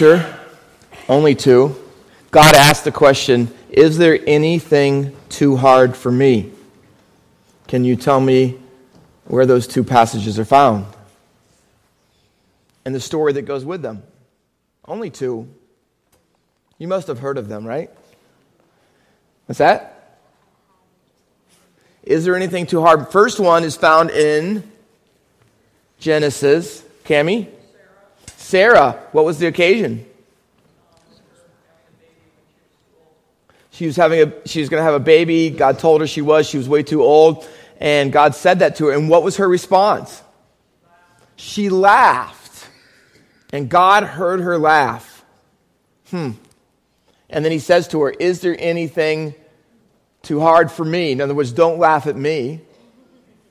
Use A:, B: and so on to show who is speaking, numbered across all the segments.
A: scripture, only two, God asked the question Is there anything too hard for me? Can you tell me where those two passages are found? And the story that goes with them. Only two. You must have heard of them, right? What's that? Is there anything too hard? First one is found in Genesis. Cami? Sarah. What was the occasion? She was having a she was going to have a baby. God told her she was. She was way too old, and God said that to her. And what was her response? She laughed, and God heard her laugh. Hmm. And then he says to her, "Is there anything too hard for me?" In other words, don't laugh at me.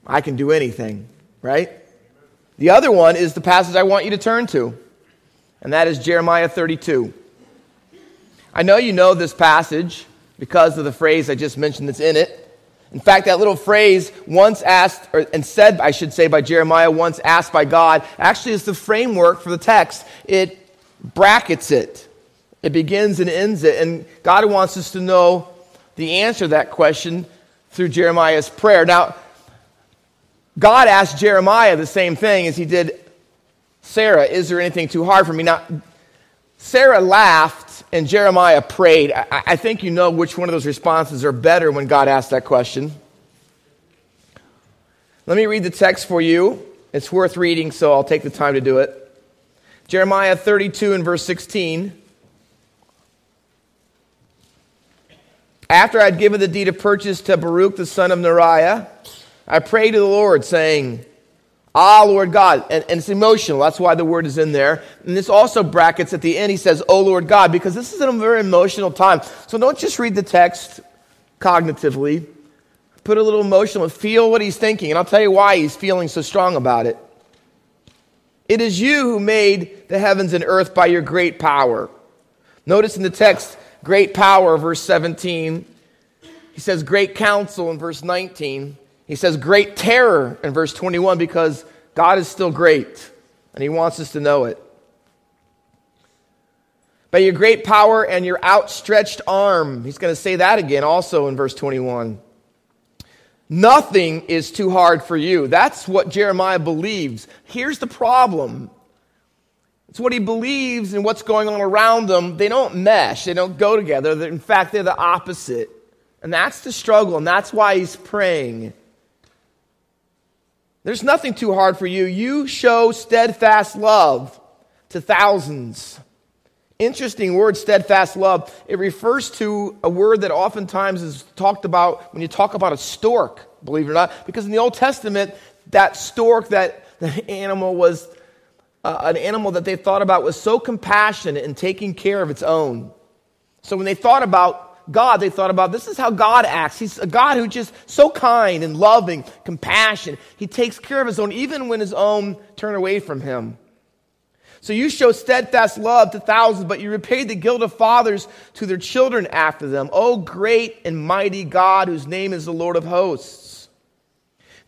A: I can do anything, right? The other one is the passage I want you to turn to, and that is Jeremiah 32. I know you know this passage because of the phrase I just mentioned that's in it. In fact, that little phrase, once asked, or, and said, I should say, by Jeremiah, once asked by God, actually is the framework for the text. It brackets it, it begins and ends it. And God wants us to know the answer to that question through Jeremiah's prayer. Now, God asked Jeremiah the same thing as he did Sarah Is there anything too hard for me? Now, Sarah laughed and Jeremiah prayed. I, I, think you know which one of those responses are better when God asked that question. Let me read the text for you. It's worth reading, so I'll take the time to do it. Jeremiah 32 and verse 16. After I'd given the deed of purchase to Baruch the son of Neriah, I prayed to the Lord, saying, Ah, Lord God. And, and, it's emotional. That's why the word is in there. And this also brackets at the end. He says, Oh, Lord God, because this is a very emotional time. So don't just read the text cognitively. Put a little emotional, feel what he's thinking. And I'll tell you why he's feeling so strong about it. It is you who made the heavens and earth by your great power. Notice in the text, great power, verse 17. He says, great counsel in verse 19. He says great terror in verse 21 because God is still great and he wants us to know it. By your great power and your outstretched arm. He's going to say that again also in verse 21. Nothing is too hard for you. That's what Jeremiah believes. Here's the problem it's what he believes and what's going on around them. They don't mesh, they don't go together. In fact, they're the opposite. And that's the struggle, and that's why he's praying. There's nothing too hard for you. You show steadfast love to thousands. Interesting word, steadfast love. It refers to a word that oftentimes is talked about when you talk about a stork, believe it or not, because in the Old Testament, that stork, that animal was uh, an animal that they thought about was so compassionate and taking care of its own. So when they thought about God, they thought about this is how God acts. He's a God who's just so kind and loving, compassion. He takes care of his own, even when his own turn away from him. So you show steadfast love to thousands, but you repay the guilt of fathers to their children after them. O great and mighty God, whose name is the Lord of hosts.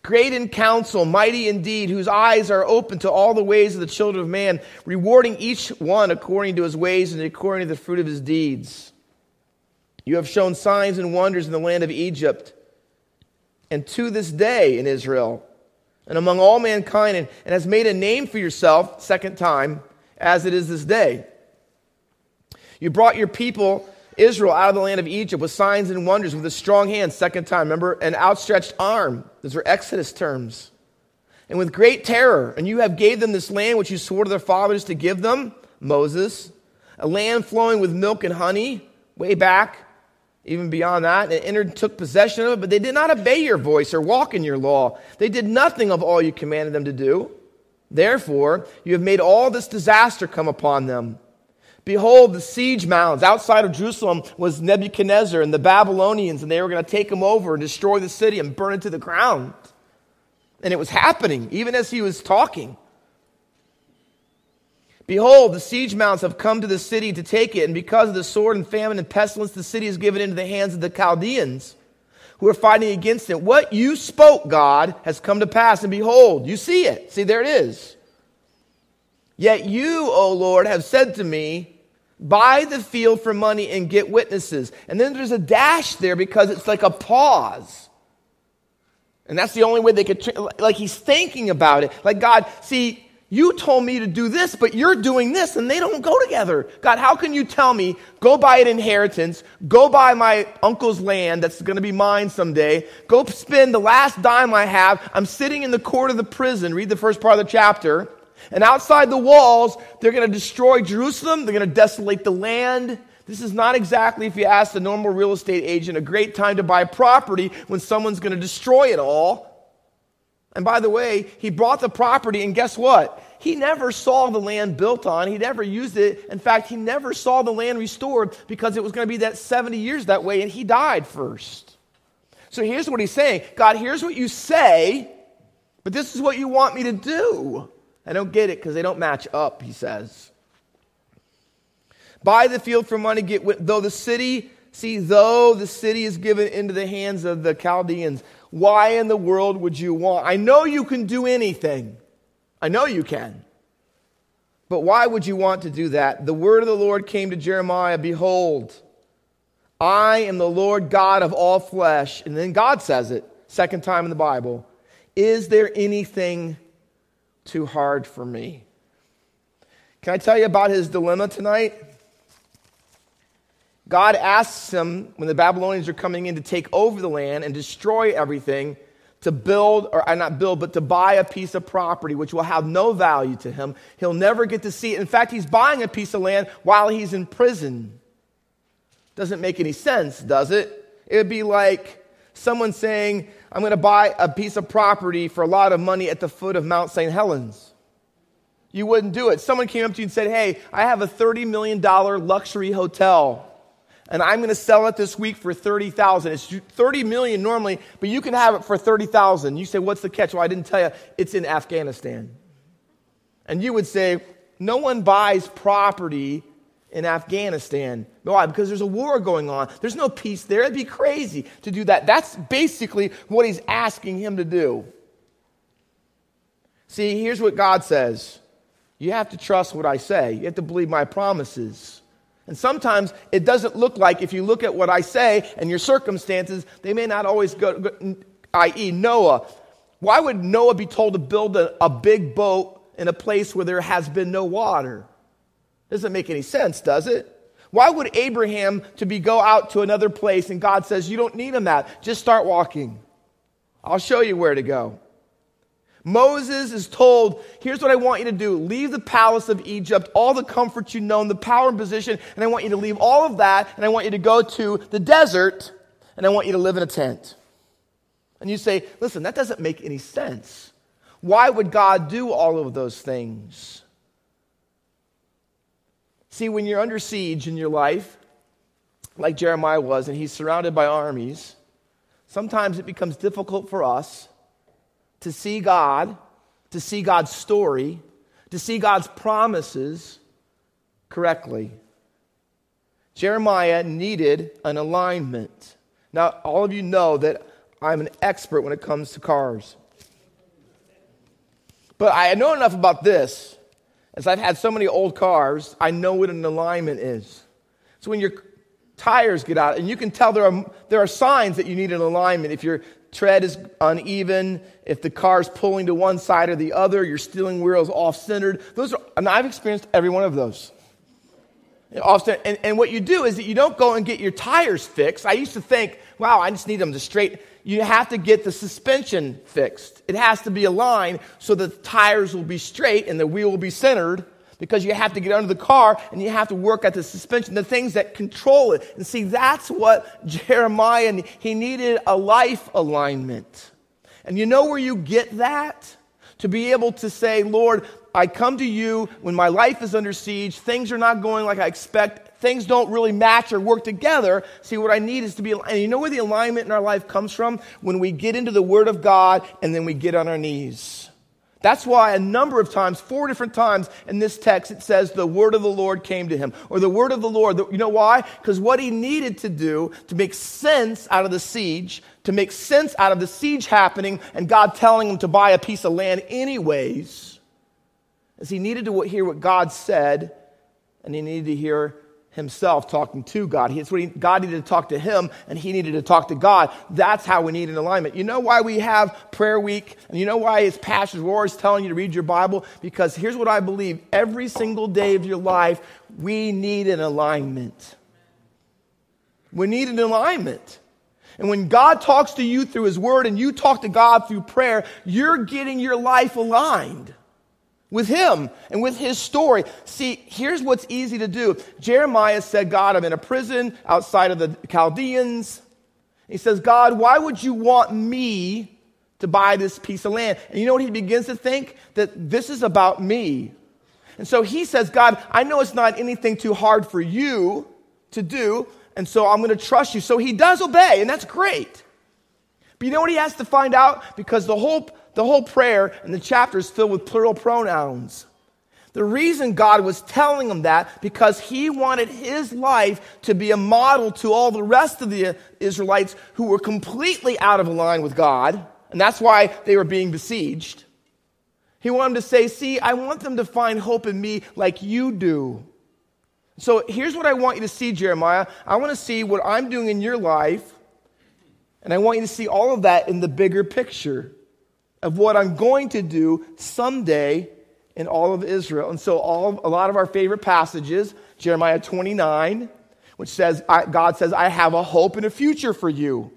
A: Great in counsel, mighty indeed, whose eyes are open to all the ways of the children of man, rewarding each one according to his ways and according to the fruit of his deeds. You have shown signs and wonders in the land of Egypt and to this day in Israel and among all mankind, and, and has made a name for yourself, second time, as it is this day. You brought your people, Israel, out of the land of Egypt with signs and wonders, with a strong hand, second time. Remember, an outstretched arm. Those are Exodus terms. And with great terror, and you have gave them this land which you swore to their fathers to give them, Moses, a land flowing with milk and honey, way back even beyond that, and entered and took possession of it, but they did not obey your voice or walk in your law. They did nothing of all you commanded them to do. Therefore, you have made all this disaster come upon them. Behold, the siege mounds outside of Jerusalem was Nebuchadnezzar and the Babylonians, and they were going to take him over and destroy the city and burn it to the ground. And it was happening, even as he was talking. Behold, the siege mounts have come to the city to take it, and because of the sword and famine and pestilence, the city is given into the hands of the Chaldeans who are fighting against it. What you spoke, God, has come to pass, and behold, you see it. See, there it is. Yet you, O Lord, have said to me, Buy the field for money and get witnesses. And then there's a dash there because it's like a pause. And that's the only way they could, like he's thinking about it. Like, God, see, you told me to do this, but you're doing this, and they don't go together. God, how can you tell me, go buy an inheritance, go buy my uncle's land that's going to be mine someday, go spend the last dime I have. I'm sitting in the court of the prison. Read the first part of the chapter. And outside the walls, they're going to destroy Jerusalem, they're going to desolate the land. This is not exactly, if you ask the normal real estate agent, a great time to buy property when someone's going to destroy it all. And by the way, he bought the property, and guess what? He never saw the land built on. He never used it. In fact, he never saw the land restored because it was going to be that 70 years that way, and he died first. So here's what he's saying God, here's what you say, but this is what you want me to do. I don't get it because they don't match up, he says. Buy the field for money, get though the city, see, though the city is given into the hands of the Chaldeans, why in the world would you want? I know you can do anything. I know you can. But why would you want to do that? The word of the Lord came to Jeremiah Behold, I am the Lord God of all flesh. And then God says it, second time in the Bible. Is there anything too hard for me? Can I tell you about his dilemma tonight? God asks him, when the Babylonians are coming in to take over the land and destroy everything, to build, or uh, not build, but to buy a piece of property which will have no value to him. He'll never get to see it. In fact, he's buying a piece of land while he's in prison. Doesn't make any sense, does it? It would be like someone saying, I'm going to buy a piece of property for a lot of money at the foot of Mount St. Helens. You wouldn't do it. Someone came up to you and said, Hey, I have a $30 million luxury hotel and I'm going to sell it this week for 30,000. It's 30 million normally, but you can have it for 30,000. You say, what's the catch? Well, I didn't tell you. It's in Afghanistan. And you would say, no one buys property in Afghanistan. Why? Because there's a war going on. There's no peace there. It'd be crazy to do that. That's basically what he's asking him to do. See, here's what God says. You have to trust what I say. You have to believe my promises. And sometimes it doesn't look like, if you look at what I say and your circumstances, they may not always go, go i.e., Noah. Why would Noah be told to build a, a big boat in a place where there has been no water? Doesn't make any sense, does it? Why would Abraham to be go out to another place and God says, You don't need him that. Just start walking. I'll show you where to go. Moses is told, here's what I want you to do. Leave the palace of Egypt, all the comfort you know, and the power and position, and I want you to leave all of that, and I want you to go to the desert, and I want you to live in a tent. And you say, listen, that doesn't make any sense. Why would God do all of those things? See, when you're under siege in your life, like Jeremiah was, and he's surrounded by armies, sometimes it becomes difficult for us to see God, to see God's story, to see God's promises correctly. Jeremiah needed an alignment. Now, all of you know that I'm an expert when it comes to cars. But I know enough about this, as I've had so many old cars, I know what an alignment is. So when your tires get out, and you can tell there are, there are signs that you need an alignment. If your tread is uneven, if the car is pulling to one side or the other, your steering wheel is off centered. Those are, and I've experienced every one of those. And, and what you do is that you don't go and get your tires fixed. I used to think, wow, I just need them to straight. You have to get the suspension fixed. It has to be aligned so the tires will be straight and the wheel will be centered because you have to get under the car and you have to work at the suspension, the things that control it. And see, that's what Jeremiah, he needed a life alignment. And you know where you get that? To be able to say, Lord, I come to you when my life is under siege, things are not going like I expect, things don't really match or work together. See, what I need is to be, and you know where the alignment in our life comes from? When we get into the Word of God and then we get on our knees. That's why a number of times, four different times in this text, it says the word of the Lord came to him, or the word of the Lord. You know why? Because what he needed to do to make sense out of the siege, to make sense out of the siege happening, and God telling him to buy a piece of land anyways. is he needed to hear what God said, and he needed to hear himself talking to God. He, he, God needed to talk to him, and he needed to talk to God. That's how we need an alignment. You know why we have prayer week, and you know why his pastors were always telling you to read your Bible? Because here's what I believe every single day of your life, we need an alignment. We need an alignment. And when God talks to you through his word and you talk to God through prayer, you're getting your life aligned with him and with his story. See, here's what's easy to do. Jeremiah said, God, I'm in a prison outside of the Chaldeans. He says, God, why would you want me to buy this piece of land? And you know what he begins to think? That this is about me. And so he says, God, I know it's not anything too hard for you to do, and so I'm going to trust you. So he does obey, and that's great. But you know what he has to find out? Because the whole the whole prayer and the chapter is filled with plural pronouns. The reason God was telling him that because he wanted his life to be a model to all the rest of the Israelites who were completely out of line with God, and that's why they were being besieged. He wanted to say, "See, I want them to find hope in me like you do." So here's what I want you to see, Jeremiah. I want to see what I'm doing in your life, and I want you to see all of that in the bigger picture of what I'm going to do someday in all of Israel. And so, all a lot of our favorite passages, Jeremiah 29, which says, God says, I have a hope and a future for you.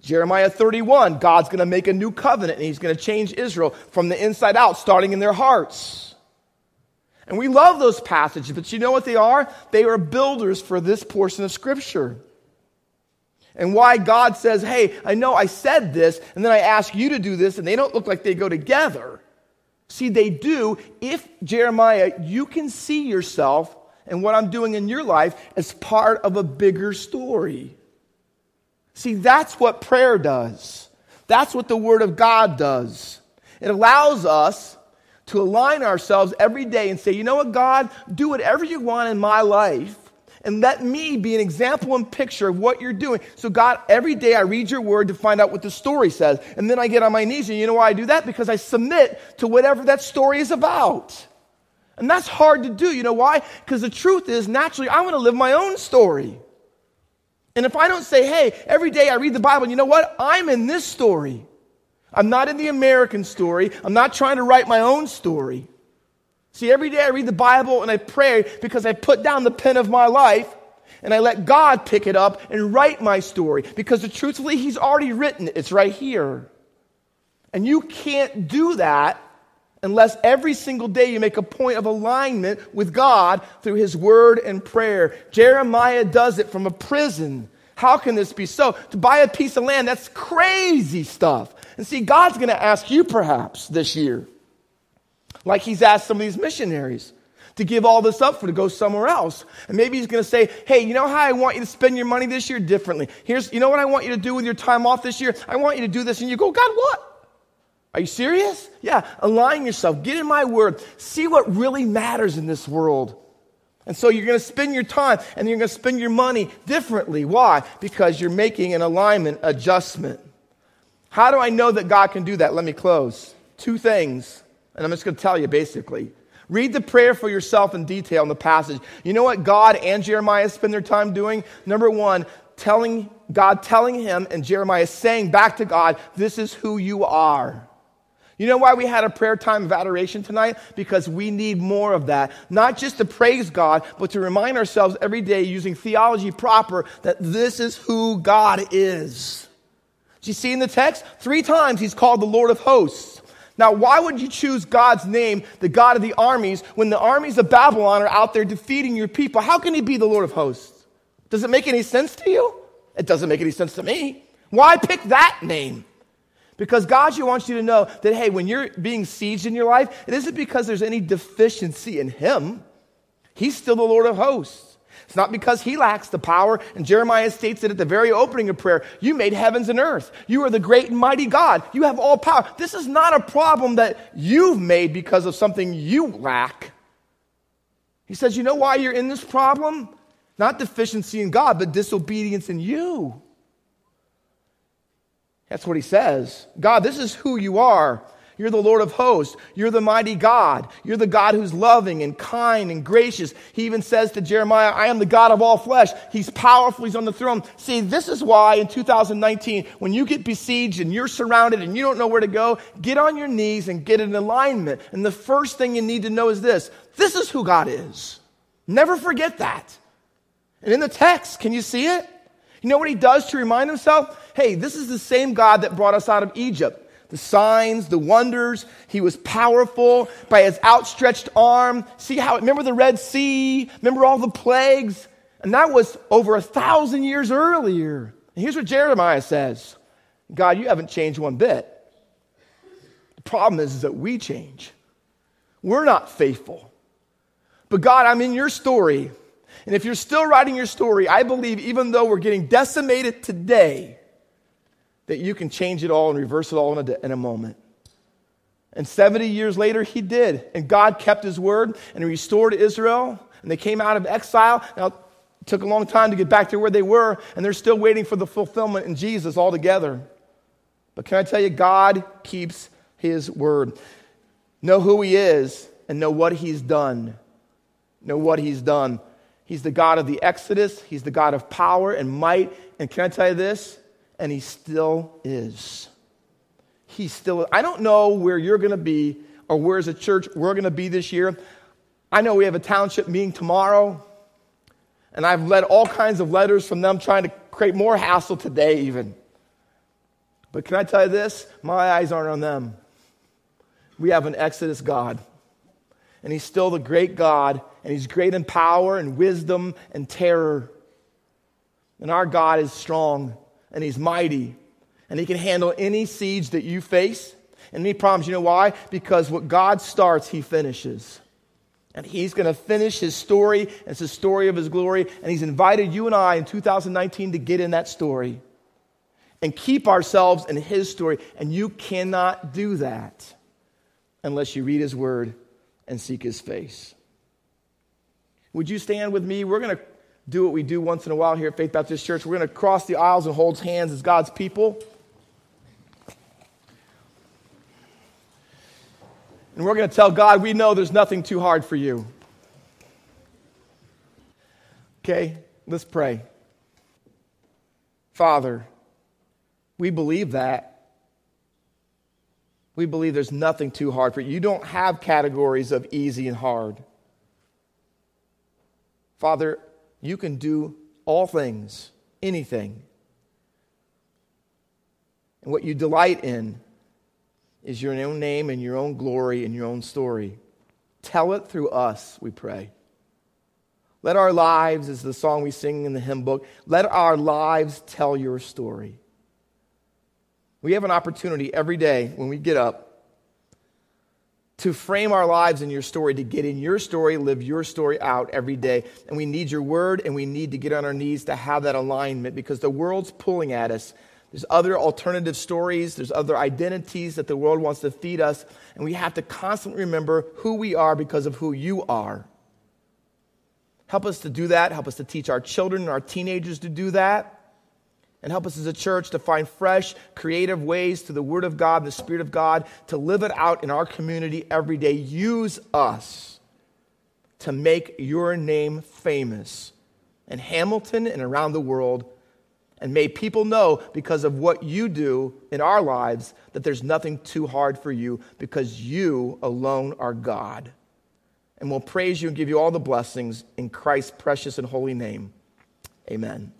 A: Jeremiah 31, God's going to make a new covenant and he's going to change Israel from the inside out, starting in their hearts. And we love those passages, but you know what they are? They are builders for this portion of Scripture and why God says, Hey, I know I said this, and then I ask you to do this, and they don't look like they go together. See, they do if, Jeremiah, you can see yourself and what I'm doing in your life as part of a bigger story. See, that's what prayer does. That's what the Word of God does. It allows us to align ourselves every day and say, you know what, God, do whatever you want in my life and let me be an example and picture of what you're doing. So, God, every day I read your word to find out what the story says. And then I get on my knees. And you know why I do that? Because I submit to whatever that story is about. And that's hard to do. You know why? Because the truth is, naturally, I want to live my own story. And if I don't say, hey, every day I read the Bible, you know what? I'm in this story. I'm not in the American story. I'm not trying to write my own story. See, every day I read the Bible and I pray because I put down the pen of my life and I let God pick it up and write my story because truthfully, He's already written it. It's right here. And you can't do that unless every single day you make a point of alignment with God through His Word and prayer. Jeremiah does it from a prison. How can this be so? To buy a piece of land, that's crazy stuff. And see, God's going to ask you perhaps this year like he's asked some of these missionaries to give all this up for to go somewhere else. And maybe he's going to say, hey, you know how I want you to spend your money this year differently? Here's, you know what I want you to do with your time off this year? I want you to do this. And you go, God, what? Are you serious? Yeah, align yourself. Get in my word. See what really matters in this world. And so you're going to spend your time and you're going to spend your money differently. Why? Because you're making an alignment adjustment. How do I know that God can do that? Let me close. Two things. And I'm just going to tell you basically. Read the prayer for yourself in detail in the passage. You know what God and Jeremiah spend their time doing? Number one, telling God, telling him, and Jeremiah saying back to God, This is who you are. You know why we had a prayer time of adoration tonight? Because we need more of that. Not just to praise God, but to remind ourselves every day using theology proper that this is who God is. Do you see in the text? Three times he's called the Lord of hosts. Now, why would you choose God's name, the God of the armies, when the armies of Babylon are out there defeating your people? How can he be the Lord of hosts? Does it make any sense to you? It doesn't make any sense to me. Why pick that name? Because God wants you to know that, hey, when you're being sieged in your life, it isn't because there's any deficiency in Him. He's still the Lord of hosts. It's not because he lacks the power. And Jeremiah states it at the very opening of prayer You made heavens and earth. You are the great and mighty God. You have all power. This is not a problem that you've made because of something you lack. He says, You know why you're in this problem? Not deficiency in God, but disobedience in you. That's what he says. God, this is who you are. You're the Lord of hosts. You're the mighty God. You're the God who's loving and kind and gracious. He even says to Jeremiah, I am the God of all flesh. He's powerful. He's on the throne. See, this is why in 2019, when you get besieged and you're surrounded and you don't know where to go, get on your knees and get in alignment. And the first thing you need to know is this this is who God is. Never forget that. And in the text, can you see it? You know what he does to remind himself? Hey, this is the same God that brought us out of Egypt. The signs, the wonders, he was powerful by his outstretched arm. See how, remember the Red Sea? Remember all the plagues? And that was over a thousand years earlier. And here's what Jeremiah says God, you haven't changed one bit. The problem is, is that we change. We're not faithful. But God, I'm in your story. And if you're still writing your story, I believe even though we're getting decimated today, that you can change it all and reverse it all in a, in a moment. And 70 years later, he did. And God kept his word and restored Israel. And they came out of exile. Now, it took a long time to get back to where they were, and they're still waiting for the fulfillment in Jesus altogether. But can I tell you, God keeps his word. Know who he is and know what he's done. Know what he's done. He's the God of the Exodus, He's the God of power and might. And can I tell you this? And He still is. He still, I don't know where you're going to be or where as a church we're going to be this year. I know we have a township meeting tomorrow, and I've led all kinds of letters from them trying to create more hassle today, even. But can I tell you this? My eyes aren't on them. We have an Exodus God and he's still the great God, and he's great in power and wisdom and terror. And our God is strong, and he's mighty, and he can handle any siege that you face and any problems. You know why? Because what God starts, he finishes. And he's going to finish his story. It's the story of his glory. And he's invited you and I in 2019 to get in that story and keep ourselves in his story. And you cannot do that unless you read his word and seek his face. Would you stand with me? We're going to do what we do once in a while here at Faith Baptist Church. We're going to cross the aisles and hold hands as God's people. And we're going to tell God, we know there's nothing too hard for you. Okay, let's pray. Father, we believe that. We believe there's nothing too hard for you. You don't have categories of easy and hard. Father, you can do all things, anything. And what you delight in is your own name and your own glory and your own story. Tell it through us, we pray. Let our lives, as the song we sing in the hymn book, let our lives tell your story. We have an opportunity every day when we get up to frame our lives in your story, to get in your story, live your story out every day. And we need your word and we need to get on our knees to have that alignment because the world's pulling at us. There's other alternative stories, there's other identities that the world wants to feed us. And we have to constantly remember who we are because of who you are. Help us to do that. Help us to teach our children and our teenagers to do that and help us as a church to find fresh, creative ways through the Word of God, and the Spirit of God, to live it out in our community every day. Use us to make your name famous in Hamilton and around the world. And may people know because of what you do in our lives that there's nothing too hard for you because you alone are God. And we'll praise you and give you all the blessings in Christ's precious and holy name. Amen.